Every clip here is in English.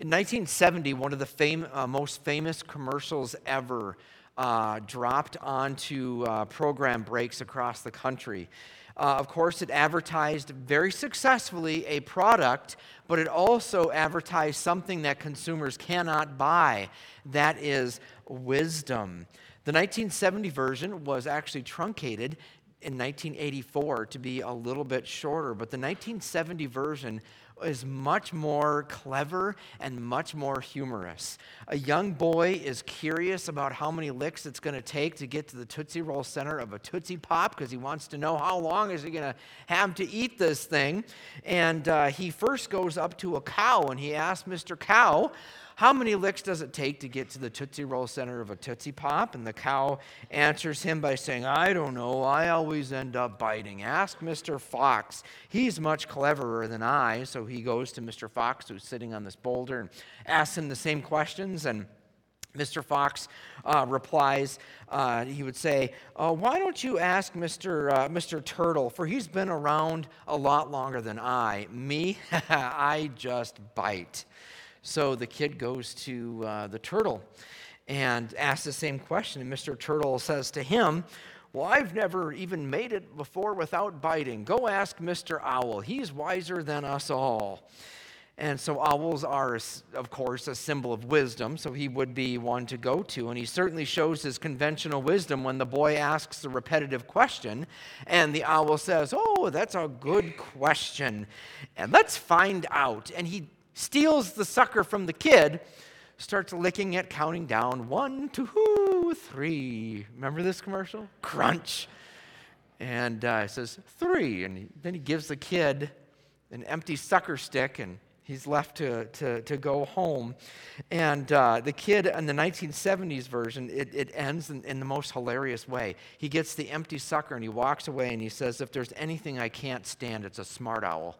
In 1970, one of the fam- uh, most famous commercials ever uh, dropped onto uh, program breaks across the country. Uh, of course, it advertised very successfully a product, but it also advertised something that consumers cannot buy that is wisdom. The 1970 version was actually truncated in 1984 to be a little bit shorter, but the 1970 version is much more clever and much more humorous. A young boy is curious about how many licks it's going to take to get to the Tootsie Roll center of a Tootsie Pop because he wants to know how long is he going to have to eat this thing. And uh, he first goes up to a cow and he asks Mr. Cow, how many licks does it take to get to the Tootsie Roll center of a Tootsie Pop? And the cow answers him by saying, I don't know. I always end up biting. Ask Mr. Fox. He's much cleverer than I. So he goes to Mr. Fox, who's sitting on this boulder, and asks him the same questions. And Mr. Fox uh, replies, uh, he would say, uh, Why don't you ask Mr. Uh, Mr. Turtle, for he's been around a lot longer than I. Me, I just bite. So the kid goes to uh, the turtle and asks the same question. And Mr. Turtle says to him, Well, I've never even made it before without biting. Go ask Mr. Owl. He's wiser than us all. And so owls are, of course, a symbol of wisdom, so he would be one to go to. And he certainly shows his conventional wisdom when the boy asks a repetitive question, and the owl says, Oh, that's a good question. And let's find out. And he steals the sucker from the kid, starts licking it, counting down one, two, three. Remember this commercial? Crunch. And uh, it says three. And he, then he gives the kid an empty sucker stick and he's left to, to, to go home. And uh, the kid in the 1970s version, it, it ends in, in, the most hilarious way. He gets the empty sucker and he walks away and he says, If there's anything I can't stand, it's a smart owl.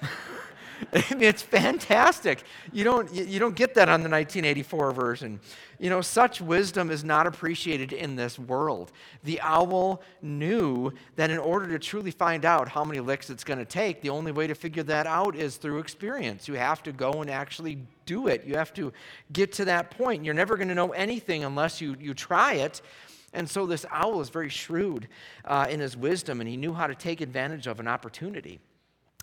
I mean, it's fantastic. You don't, you don't get that on the 1984 version. You know, such wisdom is not appreciated in this world. The owl knew that in order to truly find out how many licks it's going to take, the only way to figure that out is through experience. You have to go and actually do it. You have to get to that point. You're never going to know anything unless you, you try it. And so this owl is very shrewd uh, in his wisdom, and he knew how to take advantage of an opportunity.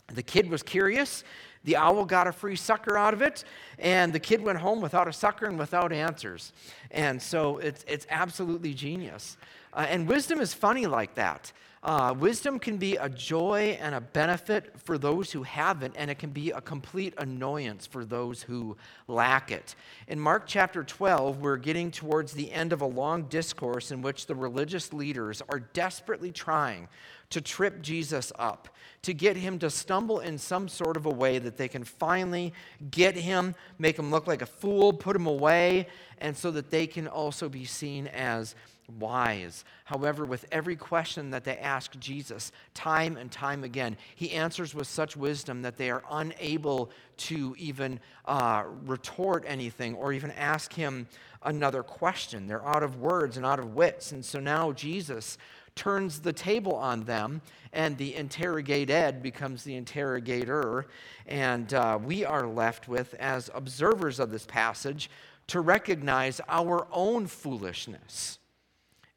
The kid was curious. The owl got a free sucker out of it, and the kid went home without a sucker and without answers. And so it's, it's absolutely genius. Uh, and wisdom is funny like that. Uh, wisdom can be a joy and a benefit for those who have it, and it can be a complete annoyance for those who lack it. In Mark chapter 12, we're getting towards the end of a long discourse in which the religious leaders are desperately trying to trip Jesus up, to get him to stumble in some sort of a way that they can finally get him, make him look like a fool, put him away, and so that they can also be seen as wise. However, with every question that they ask Jesus, time and time again, he answers with such wisdom that they are unable to even uh, retort anything or even ask him another question. They're out of words and out of wits. And so now Jesus turns the table on them, and the interrogated becomes the interrogator. And uh, we are left with, as observers of this passage, to recognize our own foolishness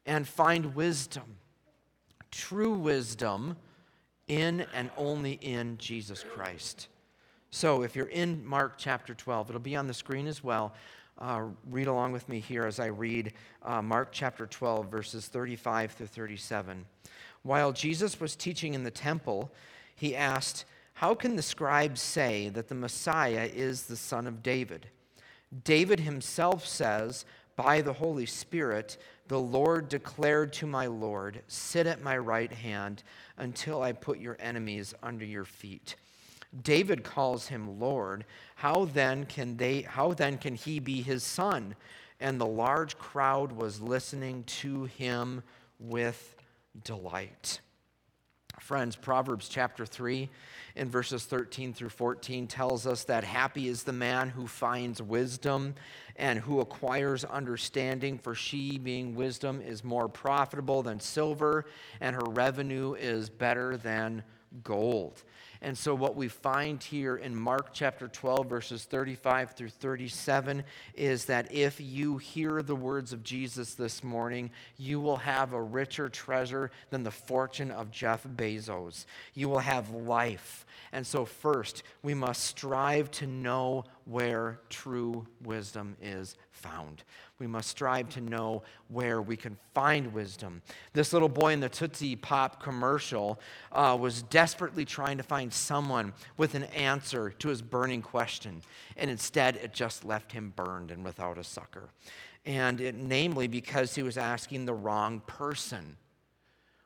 and find wisdom, true wisdom, in and only in Jesus Christ. So if you're in Mark chapter 12, it'll be on the screen as well. Uh, read along with me here as I read uh, Mark chapter 12, verses 35 through 37. While Jesus was teaching in the temple, he asked, How can the scribes say that the Messiah is the son of David? David himself says, By the Holy Spirit, the Lord declared to my Lord, Sit at my right hand until I put your enemies under your feet. David calls him Lord. How then can they how then can he be his son? And the large crowd was listening to him with delight. Friends, Proverbs chapter 3 in verses 13 through 14 tells us that happy is the man who finds wisdom and who acquires understanding, for she, being wisdom, is more profitable than silver, and her revenue is better than gold. And so, what we find here in Mark chapter 12, verses 35 through 37, is that if you hear the words of Jesus this morning, you will have a richer treasure than the fortune of Jeff Bezos. You will have life. And so, first, we must strive to know where true wisdom is found. We must strive to know where we can find wisdom. This little boy in the Tootsie Pop commercial uh, was desperately trying to find someone with an answer to his burning question, and instead it just left him burned and without a sucker. And it, namely because he was asking the wrong person.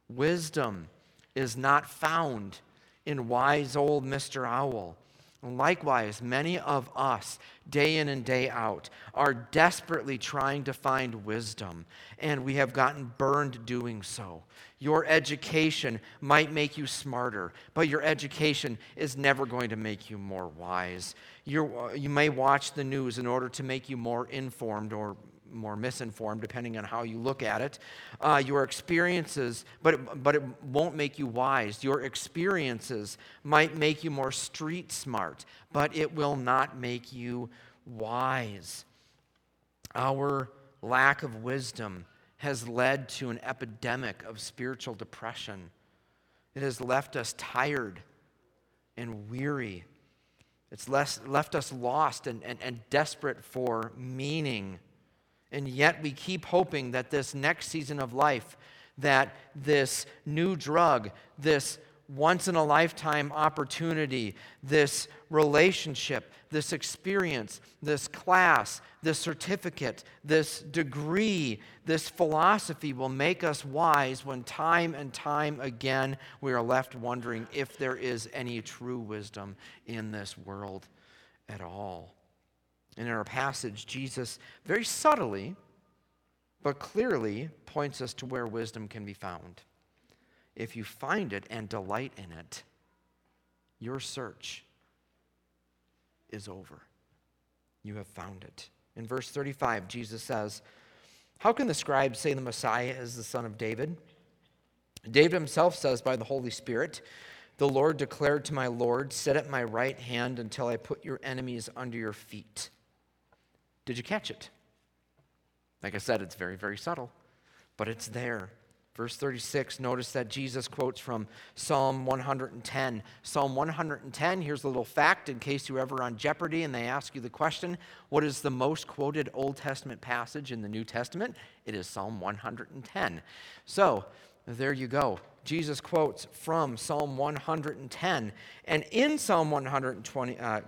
Wisdom is not found in wise old Mr. Owl. Likewise, many of us, day in and day out, are desperately trying to find wisdom, and we have gotten burned doing so. Your education might make you smarter, but your education is never going to make you more wise. You're, uh, you may watch the news in order to make you more informed or more misinformed, depending on how you look at it. Uh, your experiences, but it, but it won't make you wise. Your experiences might make you more street smart, but it will not make you wise. Our lack of wisdom has led to an epidemic of spiritual depression. It has left us tired and weary. It's less, left us lost and, and, and desperate for meaning. And yet we keep hoping that this next season of life, that this new drug, this once in a lifetime opportunity, this relationship, this experience, this class, this certificate, this degree, this philosophy will make us wise when time and time again we are left wondering if there is any true wisdom in this world at all. And in our passage, Jesus very subtly but clearly points us to where wisdom can be found. If you find it and delight in it, your search is over. You have found it. In verse 35, Jesus says, How can the scribes say the Messiah is the son of David? David himself says by the Holy Spirit, The Lord declared to my Lord, Sit at my right hand until I put your enemies under your feet. Did you catch it? Like I said, it's very, very subtle, but it's there. Verse 36, notice that Jesus quotes from Psalm 110. Psalm 110, here's a little fact in case you're ever on Jeopardy and they ask you the question what is the most quoted Old Testament passage in the New Testament? It is Psalm 110. So, there you go. Jesus quotes from Psalm 110. And in Psalm 110, uh,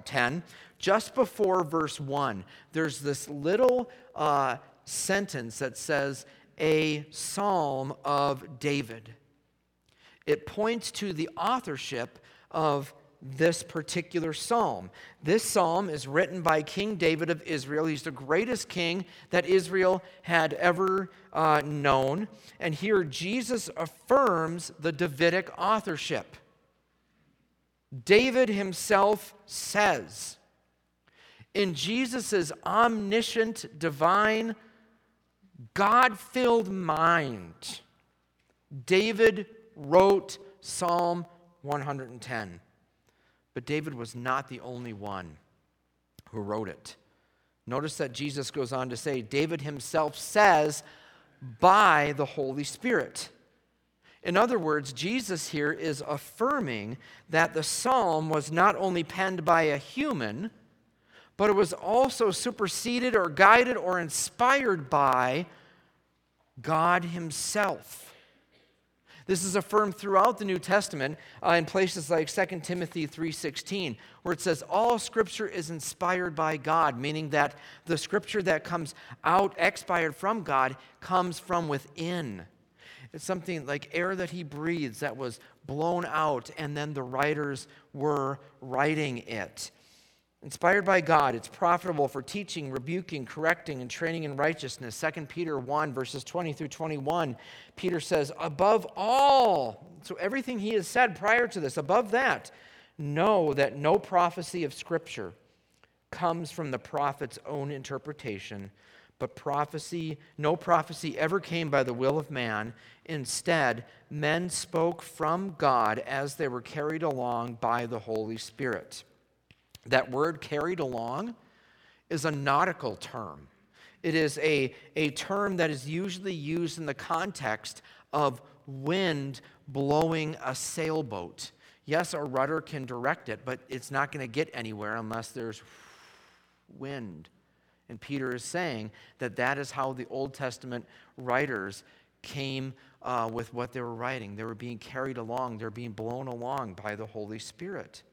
just before verse 1, there's this little uh, sentence that says, a psalm of David. It points to the authorship of this particular psalm. This psalm is written by King David of Israel. He's the greatest king that Israel had ever uh, known. And here Jesus affirms the Davidic authorship. David himself says, in Jesus' omniscient, divine, God filled mind, David wrote Psalm 110. But David was not the only one who wrote it. Notice that Jesus goes on to say, David himself says, by the Holy Spirit. In other words, Jesus here is affirming that the psalm was not only penned by a human, but it was also superseded or guided or inspired by God Himself. This is affirmed throughout the New Testament uh, in places like 2 Timothy 3:16, where it says all scripture is inspired by God, meaning that the scripture that comes out expired from God comes from within. It's something like air that he breathes that was blown out and then the writers were writing it. Inspired by God, it's profitable for teaching, rebuking, correcting, and training in righteousness. 2 Peter 1, verses 20 through 21, Peter says, Above all, so everything he has said prior to this, above that, know that no prophecy of Scripture comes from the prophet's own interpretation, but prophecy, no prophecy ever came by the will of man. Instead, men spoke from God as they were carried along by the Holy Spirit. That word carried along is a nautical term. It is a, a term that is usually used in the context of wind blowing a sailboat. Yes, a rudder can direct it, but it's not going to get anywhere unless there's wind. And Peter is saying that that is how the Old Testament writers came uh, with what they were writing. They were being carried along, they're being blown along by the Holy Spirit.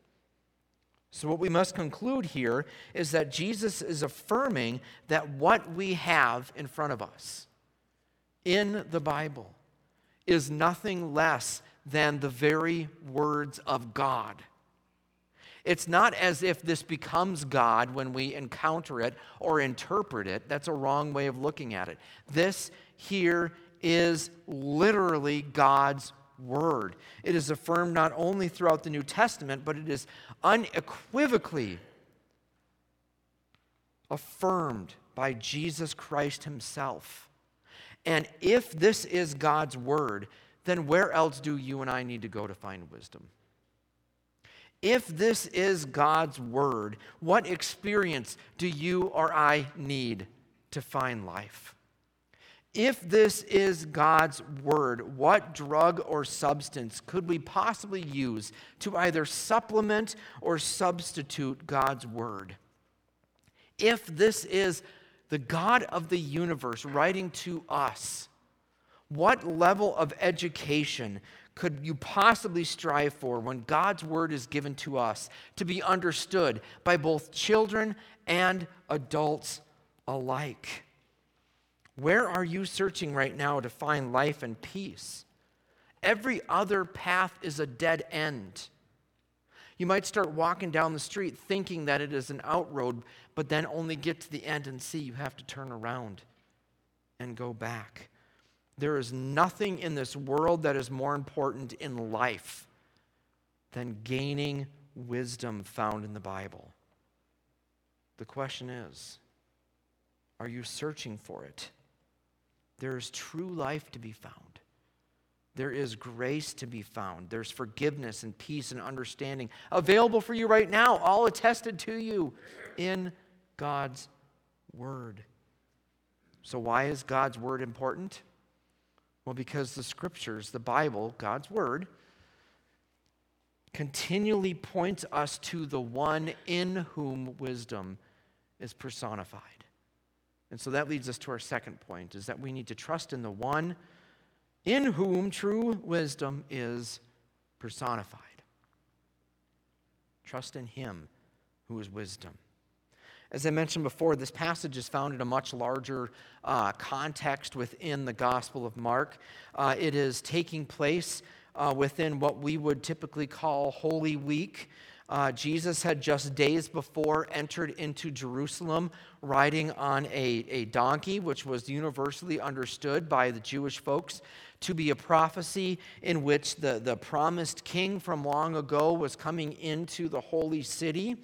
So, what we must conclude here is that Jesus is affirming that what we have in front of us in the Bible is nothing less than the very words of God. It's not as if this becomes God when we encounter it or interpret it. That's a wrong way of looking at it. This here is literally God's word. It is affirmed not only throughout the New Testament, but it is unequivocally affirmed by Jesus Christ himself. And if this is God's word, then where else do you and I need to go to find wisdom? If this is God's word, what experience do you or I need to find life? If this is God's word, what drug or substance could we possibly use to either supplement or substitute God's word? If this is the God of the universe writing to us, what level of education could you possibly strive for when God's word is given to us to be understood by both children and adults alike? Where are you searching right now to find life and peace? Every other path is a dead end. You might start walking down the street thinking that it is an outroad, but then only get to the end and see you have to turn around and go back. There is nothing in this world that is more important in life than gaining wisdom found in the Bible. The question is are you searching for it? There is true life to be found. There is grace to be found. There's forgiveness and peace and understanding available for you right now, all attested to you in God's Word. So, why is God's Word important? Well, because the scriptures, the Bible, God's Word, continually points us to the one in whom wisdom is personified. And so that leads us to our second point is that we need to trust in the one in whom true wisdom is personified. Trust in him who is wisdom. As I mentioned before, this passage is found in a much larger uh, context within the Gospel of Mark. Uh, it is taking place uh, within what we would typically call Holy Week. Uh, Jesus had just days before entered into Jerusalem riding on a, a donkey, which was universally understood by the Jewish folks to be a prophecy in which the, the promised king from long ago was coming into the holy city.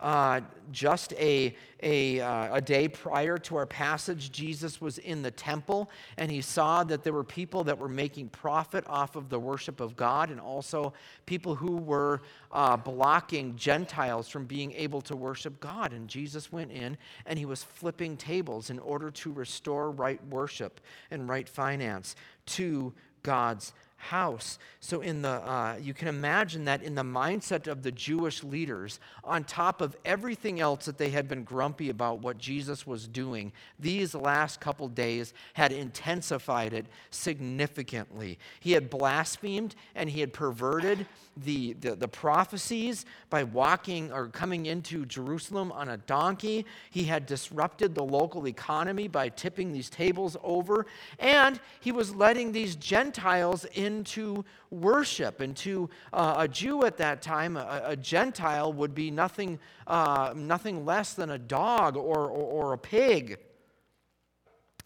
Uh, just a, a, uh, a day prior to our passage, Jesus was in the temple and he saw that there were people that were making profit off of the worship of God and also people who were uh, blocking Gentiles from being able to worship God. And Jesus went in and he was flipping tables in order to restore right worship and right finance to God's house. So, in the, uh, you can imagine that in the mindset of the Jewish leaders, on top of everything else that they had been grumpy about what Jesus was doing, these last couple days had intensified it significantly. He had blasphemed and he had perverted the, the, the prophecies by walking or coming into Jerusalem on a donkey. He had disrupted the local economy by tipping these tables over, and he was letting these Gentiles in into worship. And to uh, a Jew at that time, a, a Gentile would be nothing, uh, nothing less than a dog or, or, or a pig.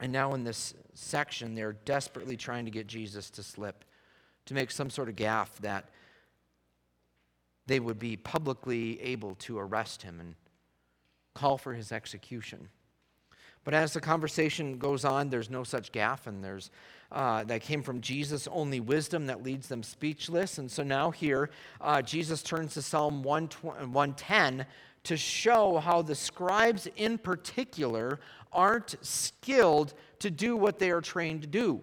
And now in this section, they're desperately trying to get Jesus to slip, to make some sort of gaffe that they would be publicly able to arrest him and call for his execution. But as the conversation goes on, there's no such gaffe, and there's uh, that came from Jesus, only wisdom that leads them speechless. And so now here, uh, Jesus turns to Psalm 110 to show how the scribes in particular aren't skilled to do what they are trained to do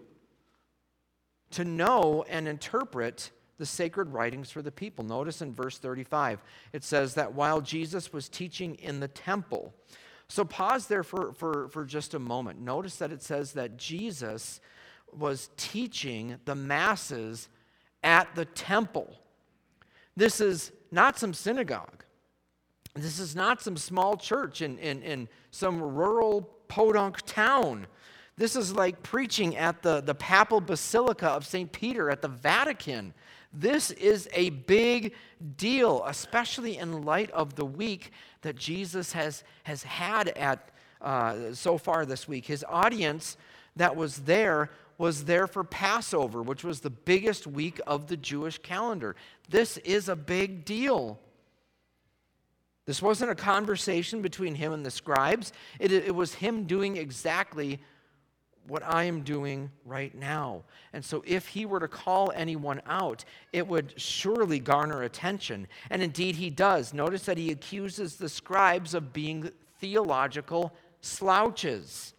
to know and interpret the sacred writings for the people. Notice in verse 35, it says that while Jesus was teaching in the temple, so pause there for, for, for just a moment. Notice that it says that Jesus was teaching the masses at the temple. This is not some synagogue. This is not some small church in, in, in some rural podunk town. This is like preaching at the, the papal basilica of St. Peter at the Vatican. This is a big deal, especially in light of the week that Jesus has, has had at uh, so far this week. His audience that was there was there for Passover, which was the biggest week of the Jewish calendar. This is a big deal. This wasn't a conversation between him and the scribes, it, it was him doing exactly what I am doing right now. And so, if he were to call anyone out, it would surely garner attention. And indeed, he does. Notice that he accuses the scribes of being theological slouches.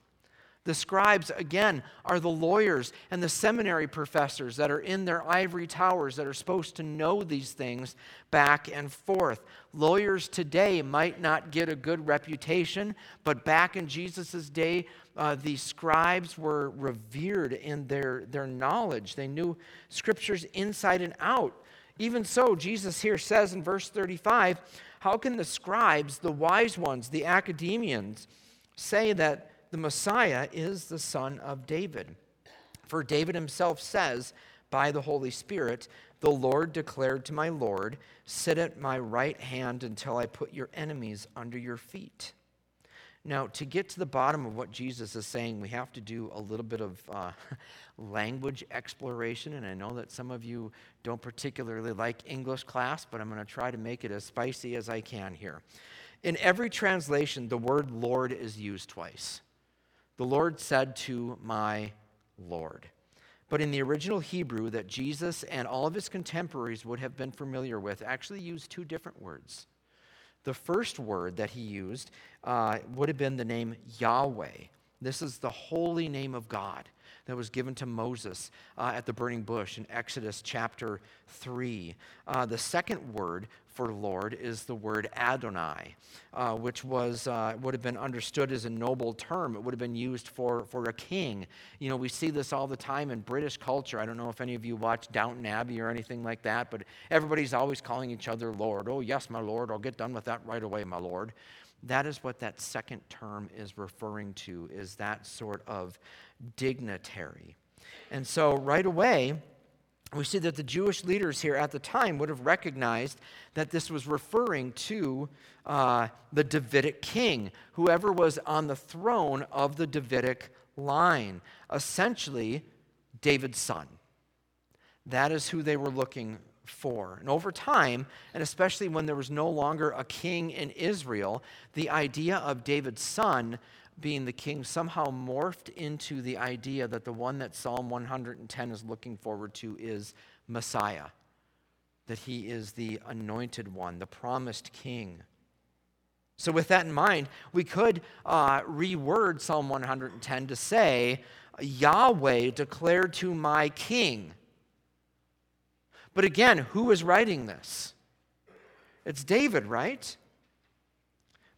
The scribes, again, are the lawyers and the seminary professors that are in their ivory towers that are supposed to know these things back and forth. Lawyers today might not get a good reputation, but back in Jesus' day, uh, the scribes were revered in their, their knowledge. They knew scriptures inside and out. Even so, Jesus here says in verse 35 How can the scribes, the wise ones, the academians, say that the Messiah is the son of David. For David himself says, by the Holy Spirit, the Lord declared to my Lord, Sit at my right hand until I put your enemies under your feet. Now, to get to the bottom of what Jesus is saying, we have to do a little bit of uh, language exploration. And I know that some of you don't particularly like English class, but I'm going to try to make it as spicy as I can here. In every translation, the word Lord is used twice. The Lord said to my Lord. But in the original Hebrew that Jesus and all of his contemporaries would have been familiar with, actually used two different words. The first word that he used uh, would have been the name Yahweh. This is the holy name of God that was given to Moses uh, at the burning bush in Exodus chapter 3. Uh, the second word for Lord is the word Adonai, uh, which was, uh, would have been understood as a noble term. It would have been used for, for a king. You know, we see this all the time in British culture. I don't know if any of you watch Downton Abbey or anything like that, but everybody's always calling each other Lord. Oh, yes, my Lord. I'll get done with that right away, my Lord. That is what that second term is referring to, is that sort of dignitary. And so right away, we see that the Jewish leaders here at the time would have recognized that this was referring to uh, the Davidic king, whoever was on the throne of the Davidic line, essentially David's son. That is who they were looking for. And over time, and especially when there was no longer a king in Israel, the idea of David's son being the king somehow morphed into the idea that the one that Psalm 110 is looking forward to is Messiah, that he is the anointed one, the promised king. So, with that in mind, we could uh, reword Psalm 110 to say, Yahweh declared to my king. But again, who is writing this? It's David, right?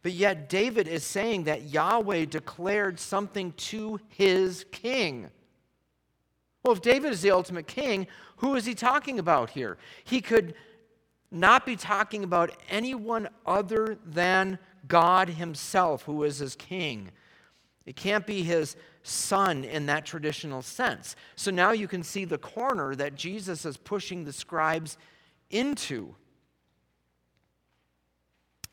But yet, David is saying that Yahweh declared something to his king. Well, if David is the ultimate king, who is he talking about here? He could not be talking about anyone other than God himself, who is his king. It can't be his son in that traditional sense. So now you can see the corner that Jesus is pushing the scribes into.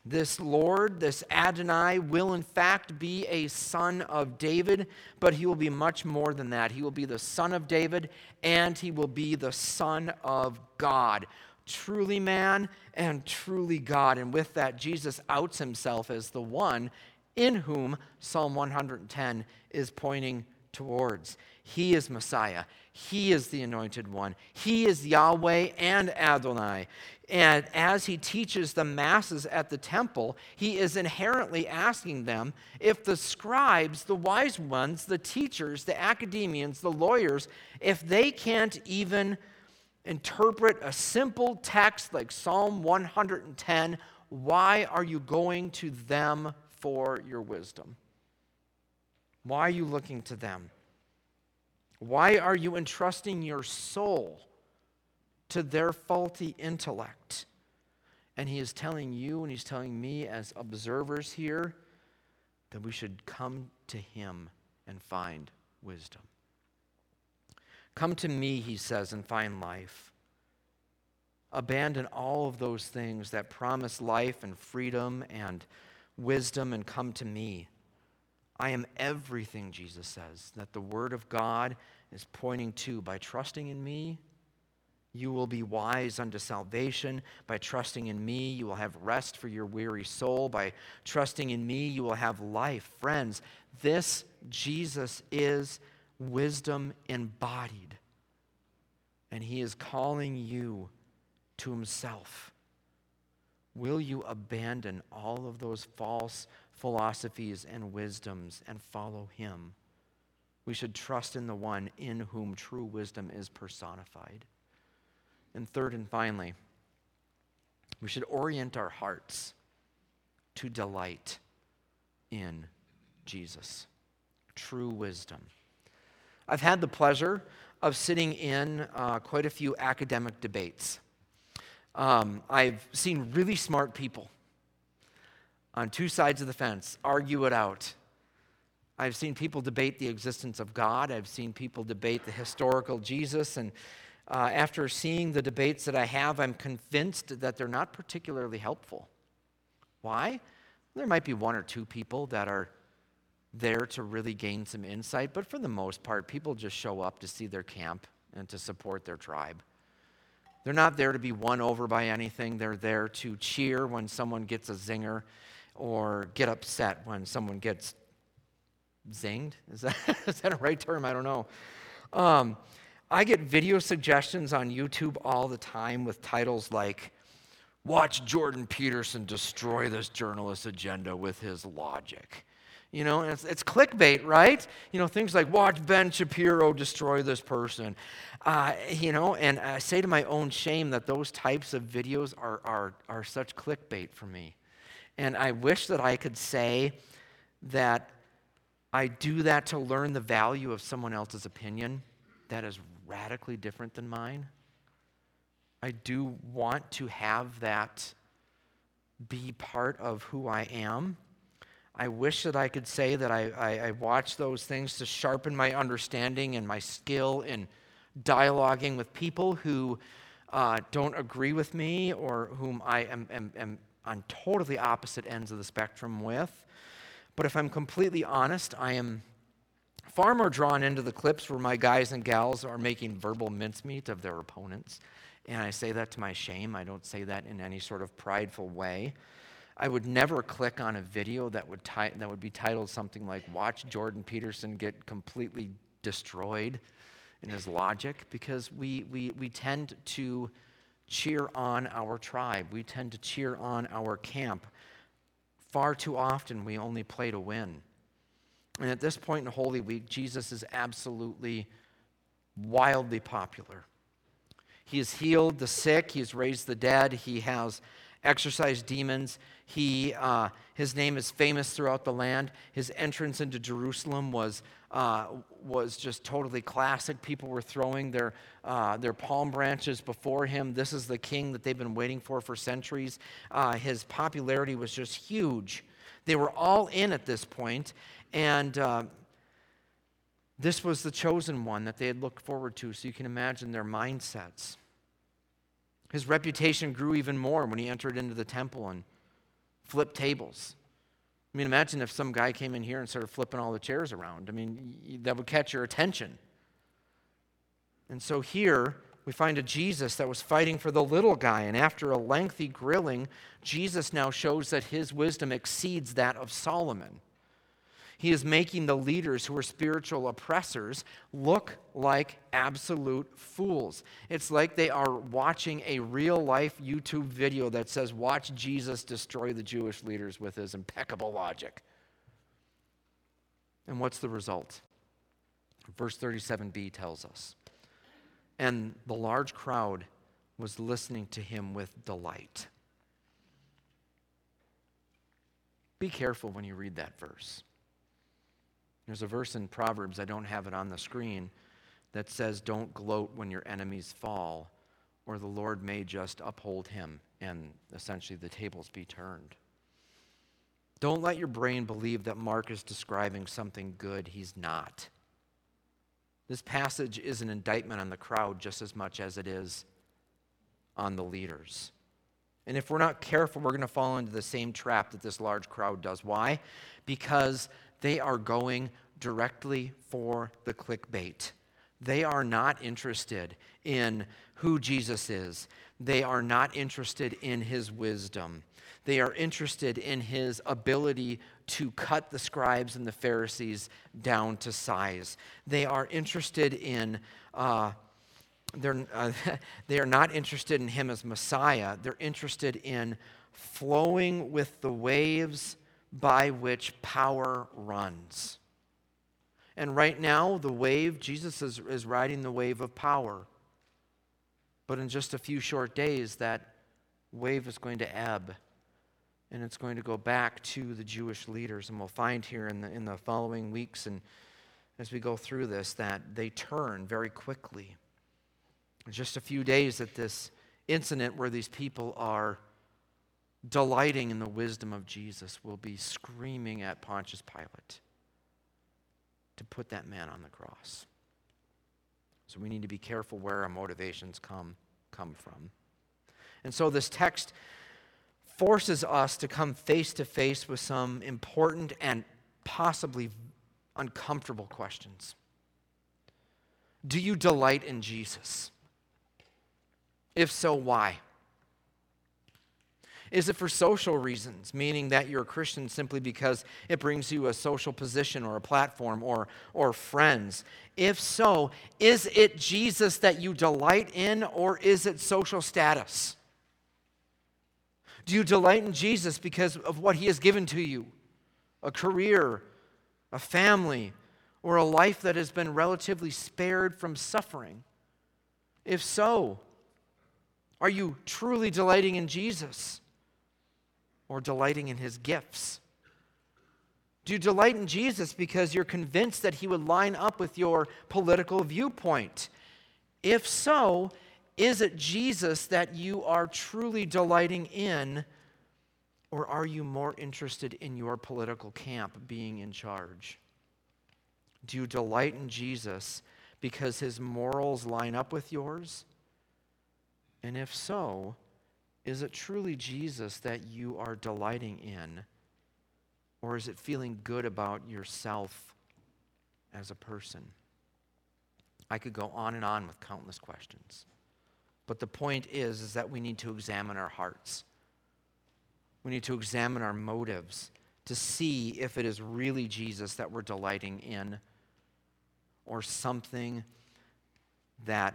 This Lord, this Adonai, will in fact be a son of David, but he will be much more than that. He will be the son of David, and he will be the son of God. Truly man and truly God. And with that, Jesus outs himself as the one in whom Psalm 110 is pointing towards. He is Messiah. He is the anointed one. He is Yahweh and Adonai. And as he teaches the masses at the temple, he is inherently asking them if the scribes, the wise ones, the teachers, the academians, the lawyers, if they can't even interpret a simple text like Psalm 110, why are you going to them for your wisdom? Why are you looking to them? Why are you entrusting your soul to their faulty intellect? And he is telling you and he's telling me as observers here that we should come to him and find wisdom. Come to me, he says, and find life. Abandon all of those things that promise life and freedom and wisdom and come to me. I am everything, Jesus says, that the Word of God is pointing to. By trusting in me, you will be wise unto salvation. By trusting in me, you will have rest for your weary soul. By trusting in me, you will have life. Friends, this Jesus is wisdom embodied. And he is calling you to himself. Will you abandon all of those false philosophies and wisdoms and follow him. We should trust in the one in whom true wisdom is personified. And third and finally, we should orient our hearts to delight in Jesus, true wisdom. I've had the pleasure of sitting in uh, quite a few academic debates. Um, I've seen really smart people on two sides of the fence, argue it out. I've seen people debate the existence of God. I've seen people debate the historical Jesus. And uh, after seeing the debates that I have, I'm convinced that they're not particularly helpful. Why? There might be one or two people that are there to really gain some insight, but for the most part, people just show up to see their camp and to support their tribe. They're not there to be won over by anything. They're there to cheer when someone gets a zinger or get upset when someone gets zinged. Is that, is that a right term? I don't know. Um, I get video suggestions on YouTube all the time with titles like, Watch Jordan Peterson destroy this journalist agenda with his logic. You know, it's, it's clickbait, right? You know, things like, Watch Ben Shapiro destroy this person. Uh, you know, and I say to my own shame that those types of videos are, are, are such clickbait for me. And I wish that I could say that I do that to learn the value of someone else's opinion that is radically different than mine. I do want to have that be part of who I am. I wish that I could say that I, I, I, watch those things to sharpen my understanding and my skill in dialoguing with people who uh, don't agree with me or whom I am, am, am on totally opposite ends of the spectrum with. But if I'm completely honest, I am far more drawn into the clips where my guys and gals are making verbal mincemeat of their opponents. And I say that to my shame. I don't say that in any sort of prideful way. I would never click on a video that would, ti- that would be titled something like, Watch Jordan Peterson get completely destroyed in his logic, because we, we, we tend to cheer on our tribe. We tend to cheer on our camp. Far too often, we only play to win. And at this point in Holy Week, Jesus is absolutely wildly popular. He has healed the sick, he has raised the dead, he has exorcised demons. He, uh, his name is famous throughout the land. His entrance into Jerusalem was, uh, was just totally classic. People were throwing their, uh, their palm branches before him. This is the king that they've been waiting for for centuries. Uh, his popularity was just huge. They were all in at this point, and uh, this was the chosen one that they had looked forward to. So you can imagine their mindsets. His reputation grew even more when he entered into the temple and flipped tables. I mean, imagine if some guy came in here and started flipping all the chairs around. I mean, that would catch your attention. And so here, we find a Jesus that was fighting for the little guy, and after a lengthy grilling, Jesus now shows that his wisdom exceeds that of Solomon. He is making the leaders who are spiritual oppressors look like absolute fools. It's like they are watching a real life YouTube video that says, Watch Jesus destroy the Jewish leaders with his impeccable logic. And what's the result? Verse 37b tells us and the large crowd was listening to him with delight. Be careful when you read that verse. There's a verse in Proverbs, I don't have it on the screen, that says, Don't gloat when your enemies fall, or the Lord may just uphold him and essentially the tables be turned. Don't let your brain believe that Mark is describing something good he's not. This passage is an indictment on the crowd just as much as it is on the leaders. And if we're not careful, we're going to fall into the same trap that this large crowd does. Why? Because they are going directly for the clickbait. They are not interested in who Jesus is. They are not interested in his wisdom. They are interested in his ability to cut the scribes and the Pharisees down to size. They are interested in, uh, they're, uh, they are not interested in him as Messiah. They're interested in flowing with the waves by which power runs. And right now, the wave, Jesus is, is riding the wave of power. But in just a few short days, that wave is going to ebb and it's going to go back to the Jewish leaders. And we'll find here in the, in the following weeks and as we go through this that they turn very quickly. In just a few days at this incident where these people are delighting in the wisdom of Jesus will be screaming at Pontius Pilate to put that man on the cross. So we need to be careful where our motivations come, come from. And so this text forces us to come face to face with some important and possibly uncomfortable questions. Do you delight in Jesus? If so, why? Is it for social reasons, meaning that you're a Christian simply because it brings you a social position or a platform or, or friends? If so, is it Jesus that you delight in or is it social status? Do you delight in Jesus because of what he has given to you? A career, a family, or a life that has been relatively spared from suffering? If so, are you truly delighting in Jesus or delighting in his gifts? Do you delight in Jesus because you're convinced that he would line up with your political viewpoint? If so, is it Jesus that you are truly delighting in, or are you more interested in your political camp being in charge? Do you delight in Jesus because his morals line up with yours? And if so, is it truly Jesus that you are delighting in? Or is it feeling good about yourself as a person? I could go on and on with countless questions. But the point is, is that we need to examine our hearts. We need to examine our motives to see if it is really Jesus that we're delighting in or something that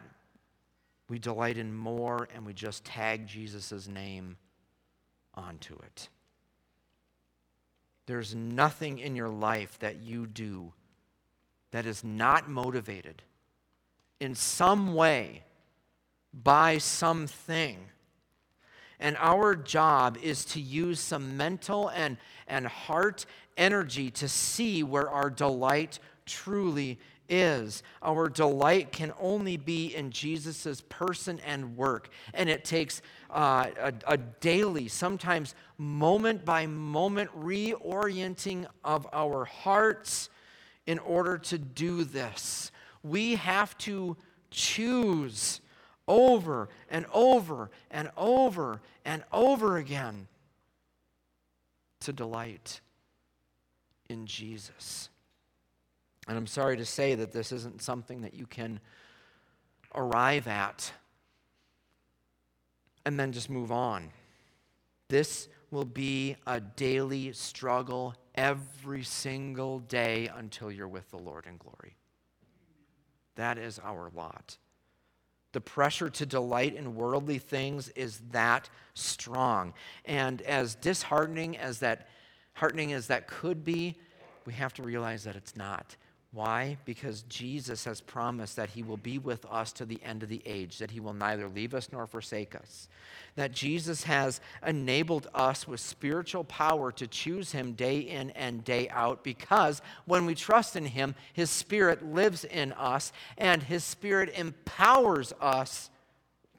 we delight in more and we just tag Jesus' name onto it. There's nothing in your life that you do that is not motivated in some way by something. And our job is to use some mental and, and heart energy to see where our delight truly is. Our delight can only be in Jesus' person and work. And it takes uh, a, a daily, sometimes moment by moment reorienting of our hearts in order to do this. We have to choose over and over and over and over again to delight in Jesus. And I'm sorry to say that this isn't something that you can arrive at and then just move on. This will be a daily struggle every single day until you're with the Lord in glory. That is our lot. The pressure to delight in worldly things is that strong. And as disheartening as that heartening as that could be, we have to realize that it's not. Why? Because Jesus has promised that he will be with us to the end of the age, that he will neither leave us nor forsake us. That Jesus has enabled us with spiritual power to choose him day in and day out because when we trust in him, his spirit lives in us and his spirit empowers us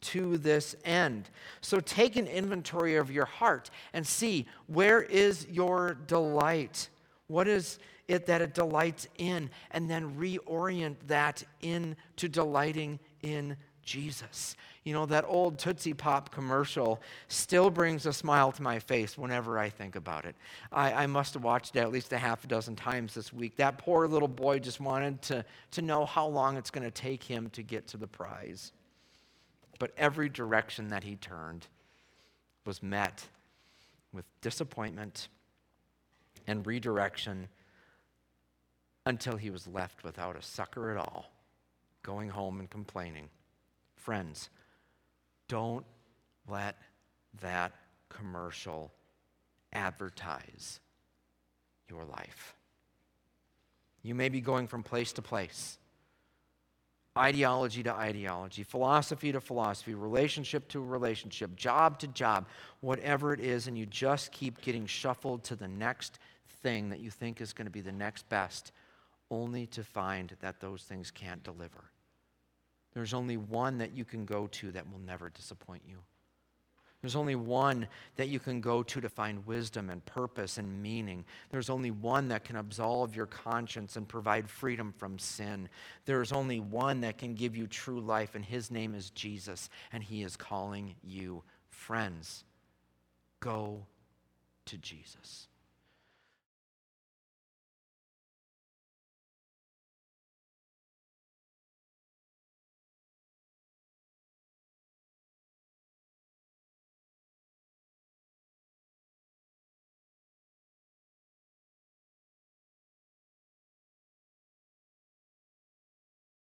to this end. So take an inventory of your heart and see where is your delight? What is it that it delights in, and then reorient that into delighting in Jesus. You know, that old Tootsie Pop commercial still brings a smile to my face whenever I think about it. I, I, must have watched it at least a half a dozen times this week. That poor little boy just wanted to, to know how long it's going to take him to get to the prize. But every direction that he turned was met with disappointment and redirection until he was left without a sucker at all, going home and complaining. Friends, don't let that commercial advertise your life. You may be going from place to place, ideology to ideology, philosophy to philosophy, relationship to relationship, job to job, whatever it is, and you just keep getting shuffled to the next thing that you think is going to be the next best only to find that those things can't deliver. There's only one that you can go to that will never disappoint you. There's only one that you can go to to find wisdom and purpose and meaning. There's only one that can absolve your conscience and provide freedom from sin. There's only one that can give you true life, and his name is Jesus, and he is calling you friends. Go to Jesus.